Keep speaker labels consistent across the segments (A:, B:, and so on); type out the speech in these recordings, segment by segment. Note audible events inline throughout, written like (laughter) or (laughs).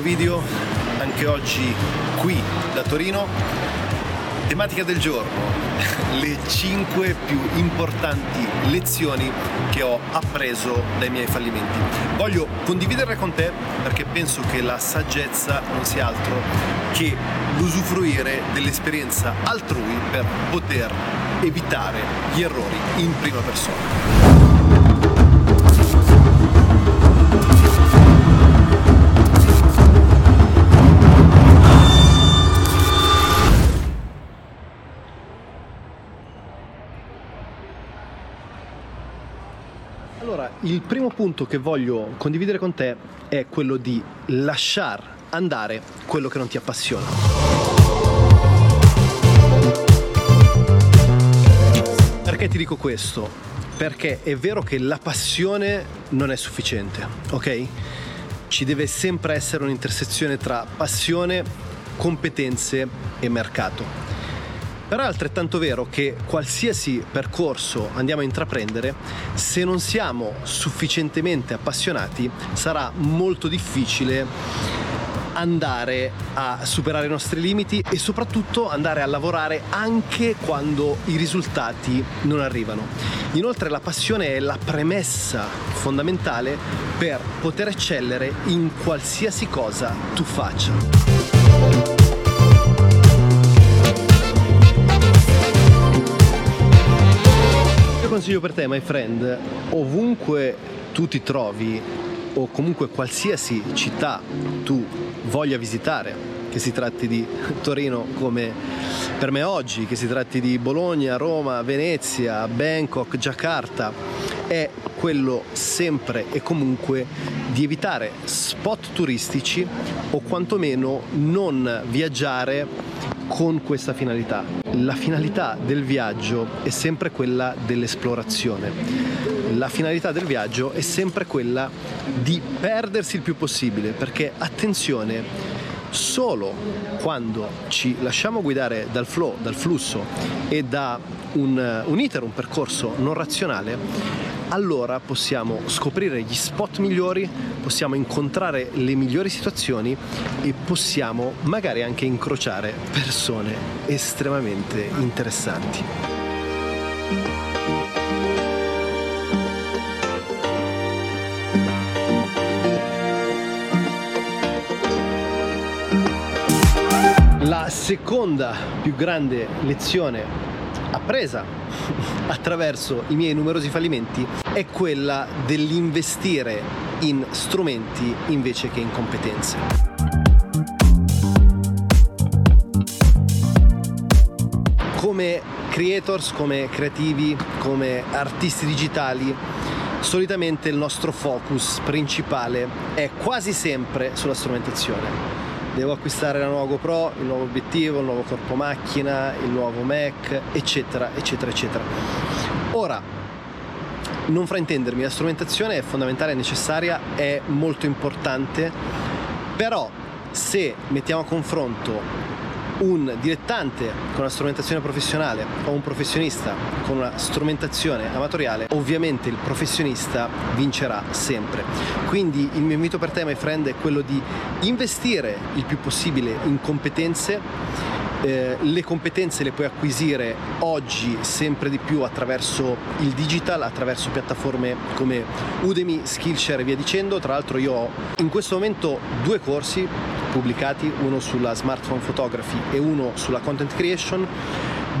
A: video, anche oggi qui da Torino. Tematica del giorno, (laughs) le 5 più importanti lezioni che ho appreso dai miei fallimenti. Voglio condividerle con te perché penso che la saggezza non sia altro che l'usufruire dell'esperienza altrui per poter evitare gli errori in prima persona. Il primo punto che voglio condividere con te è quello di lasciar andare quello che non ti appassiona. Perché ti dico questo? Perché è vero che la passione non è sufficiente, ok? Ci deve sempre essere un'intersezione tra passione, competenze e mercato. Però è altrettanto vero che qualsiasi percorso andiamo a intraprendere, se non siamo sufficientemente appassionati, sarà molto difficile andare a superare i nostri limiti e soprattutto andare a lavorare anche quando i risultati non arrivano. Inoltre la passione è la premessa fondamentale per poter eccellere in qualsiasi cosa tu faccia. Consiglio per te, my friend, ovunque tu ti trovi o comunque qualsiasi città tu voglia visitare, che si tratti di (laughs) Torino come per me oggi, che si tratti di Bologna, Roma, Venezia, Bangkok, Jakarta, è quello sempre e comunque di evitare spot turistici o quantomeno non viaggiare con questa finalità. La finalità del viaggio è sempre quella dell'esplorazione. La finalità del viaggio è sempre quella di perdersi il più possibile, perché attenzione, solo quando ci lasciamo guidare dal flow, dal flusso e da un, un iter, un percorso non razionale, allora possiamo scoprire gli spot migliori, possiamo incontrare le migliori situazioni e possiamo magari anche incrociare persone estremamente interessanti. La seconda più grande lezione appresa (laughs) attraverso i miei numerosi fallimenti è quella dell'investire in strumenti invece che in competenze. Come creators, come creativi, come artisti digitali, solitamente il nostro focus principale è quasi sempre sulla strumentazione devo acquistare la nuova GoPro, il nuovo obiettivo, il nuovo corpo macchina, il nuovo Mac, eccetera, eccetera, eccetera. Ora, non fraintendermi, la strumentazione è fondamentale, è necessaria, è molto importante, però se mettiamo a confronto un dilettante con una strumentazione professionale o un professionista con una strumentazione amatoriale, ovviamente il professionista vincerà sempre. Quindi il mio invito per te, my friend, è quello di investire il più possibile in competenze eh, le competenze le puoi acquisire oggi sempre di più attraverso il digital, attraverso piattaforme come Udemy, Skillshare e via dicendo. Tra l'altro io ho in questo momento due corsi pubblicati, uno sulla smartphone photography e uno sulla content creation.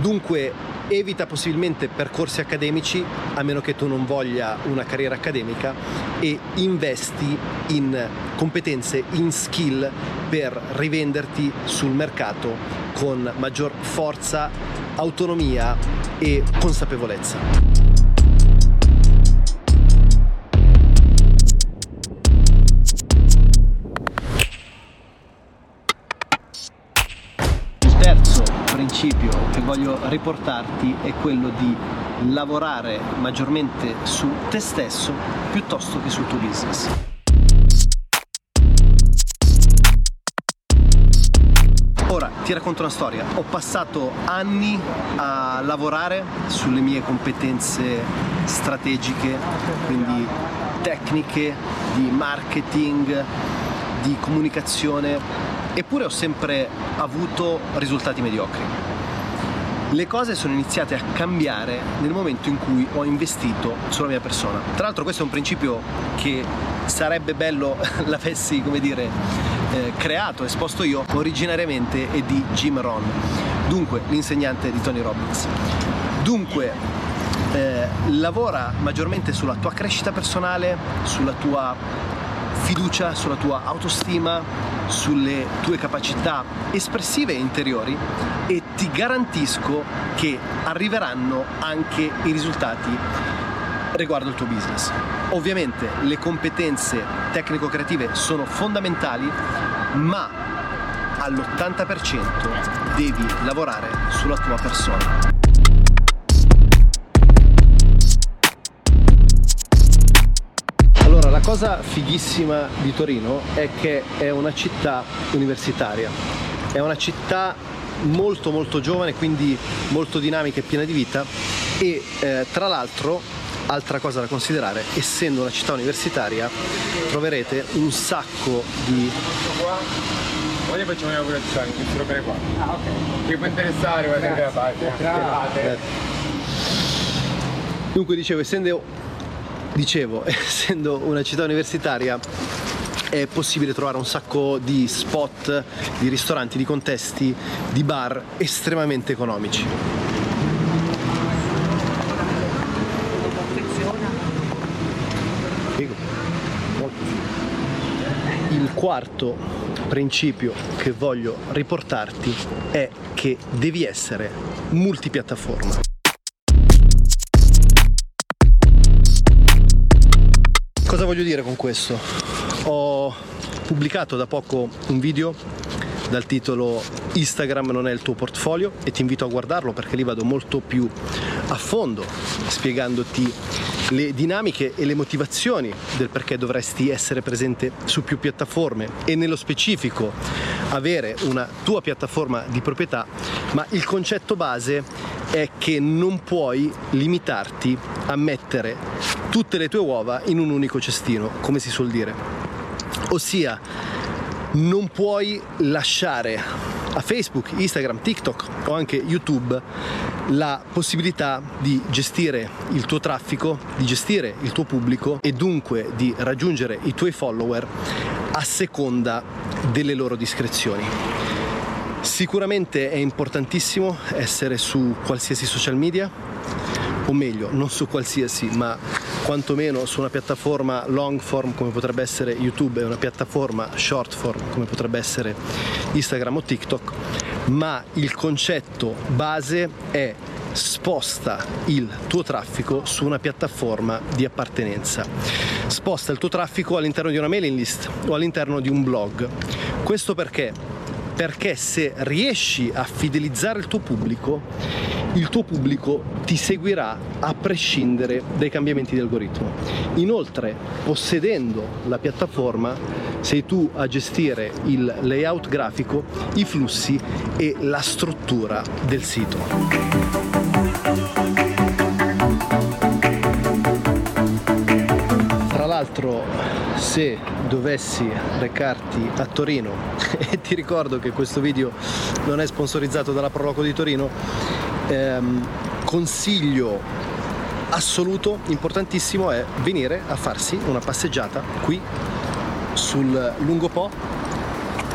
A: Dunque evita possibilmente percorsi accademici a meno che tu non voglia una carriera accademica e investi in competenze, in skill per rivenderti sul mercato con maggior forza, autonomia e consapevolezza. Principio che voglio riportarti è quello di lavorare maggiormente su te stesso piuttosto che sul tuo business. Ora ti racconto una storia. Ho passato anni a lavorare sulle mie competenze strategiche, quindi tecniche di marketing, di comunicazione, eppure ho sempre avuto risultati mediocri. Le cose sono iniziate a cambiare nel momento in cui ho investito sulla mia persona. Tra l'altro questo è un principio che sarebbe bello (laughs) l'avessi, come dire, eh, creato, esposto io originariamente è di Jim Rohn, dunque l'insegnante di Tony Robbins. Dunque, eh, lavora maggiormente sulla tua crescita personale, sulla tua fiducia, sulla tua autostima, sulle tue capacità espressive e interiori e ti garantisco che arriveranno anche i risultati riguardo il tuo business. Ovviamente le competenze tecnico-creative sono fondamentali, ma all'80% devi lavorare sulla tua persona. Cosa fighissima di Torino è che è una città universitaria, è una città molto molto giovane, quindi molto dinamica e piena di vita e eh, tra l'altro altra cosa da considerare, essendo una città universitaria troverete un sacco di
B: Poi facciamo una colazione, questo per qua. Ah, ok. Che può interessare, guarda che la parte.
A: Dunque dicevo, essendo dicevo, (laughs) essendo una città universitaria è possibile trovare un sacco di spot, di ristoranti, di contesti, di bar estremamente economici. Il quarto principio che voglio riportarti è che devi essere multipiattaforma. Cosa voglio dire con questo? Ho pubblicato da poco un video dal titolo Instagram non è il tuo portfolio e ti invito a guardarlo perché lì vado molto più a fondo spiegandoti le dinamiche e le motivazioni del perché dovresti essere presente su più piattaforme e nello specifico avere una tua piattaforma di proprietà, ma il concetto base è che non puoi limitarti a mettere tutte le tue uova in un unico cestino, come si suol dire. Ossia, non puoi lasciare a Facebook, Instagram, TikTok o anche YouTube la possibilità di gestire il tuo traffico, di gestire il tuo pubblico e dunque di raggiungere i tuoi follower a seconda delle loro discrezioni. Sicuramente è importantissimo essere su qualsiasi social media, o meglio, non su qualsiasi, ma quantomeno su una piattaforma long form come potrebbe essere YouTube e una piattaforma short form come potrebbe essere Instagram o TikTok, ma il concetto base è sposta il tuo traffico su una piattaforma di appartenenza. Sposta il tuo traffico all'interno di una mailing list o all'interno di un blog. Questo perché? Perché se riesci a fidelizzare il tuo pubblico, il tuo pubblico ti seguirà a prescindere dai cambiamenti di algoritmo. Inoltre, possedendo la piattaforma, sei tu a gestire il layout grafico, i flussi e la struttura del sito. Tra l'altro se dovessi recarti a Torino (laughs) e ti ricordo che questo video non è sponsorizzato dalla Proloco di Torino ehm, consiglio assoluto, importantissimo, è venire a farsi una passeggiata qui sul lungo Po.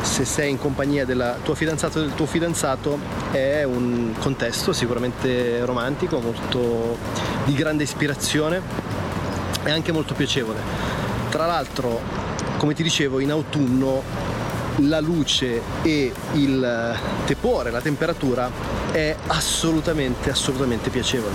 A: Se sei in compagnia della tua fidanzata o del tuo fidanzato è un contesto sicuramente romantico, molto di grande ispirazione e anche molto piacevole. Tra l'altro, come ti dicevo, in autunno la luce e il tepore, la temperatura è assolutamente, assolutamente piacevole.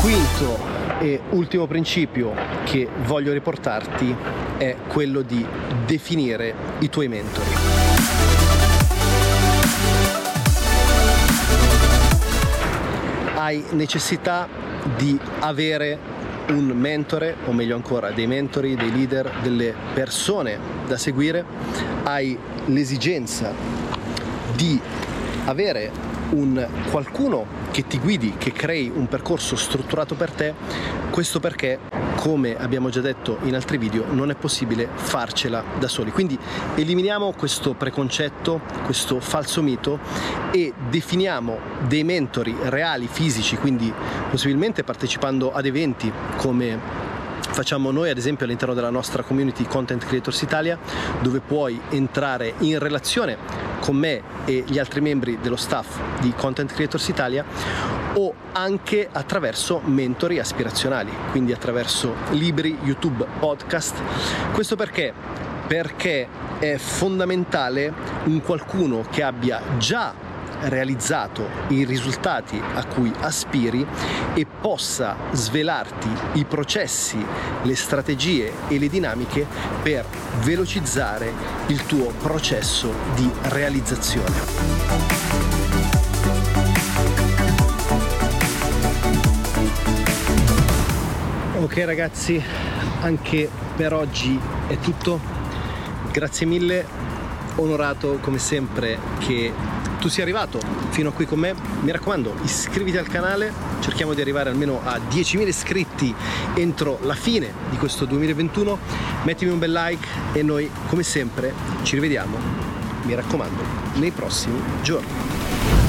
A: Quinto e ultimo principio che voglio riportarti è quello di definire i tuoi mentori. hai necessità di avere un mentore, o meglio ancora dei mentori, dei leader, delle persone da seguire, hai l'esigenza di avere un qualcuno che ti guidi, che crei un percorso strutturato per te, questo perché, come abbiamo già detto in altri video, non è possibile farcela da soli. Quindi eliminiamo questo preconcetto, questo falso mito e definiamo dei mentori reali, fisici, quindi possibilmente partecipando ad eventi come facciamo noi ad esempio all'interno della nostra community Content Creators Italia dove puoi entrare in relazione con me e gli altri membri dello staff di Content Creators Italia o anche attraverso mentori aspirazionali, quindi attraverso libri, YouTube, podcast. Questo perché? Perché è fondamentale un qualcuno che abbia già realizzato i risultati a cui aspiri e possa svelarti i processi, le strategie e le dinamiche per velocizzare il tuo processo di realizzazione. Ok ragazzi, anche per oggi è tutto. Grazie mille, onorato come sempre che tu sia arrivato fino a qui con me, mi raccomando iscriviti al canale, cerchiamo di arrivare almeno a 10.000 iscritti entro la fine di questo 2021, mettimi un bel like e noi come sempre ci rivediamo, mi raccomando, nei prossimi giorni.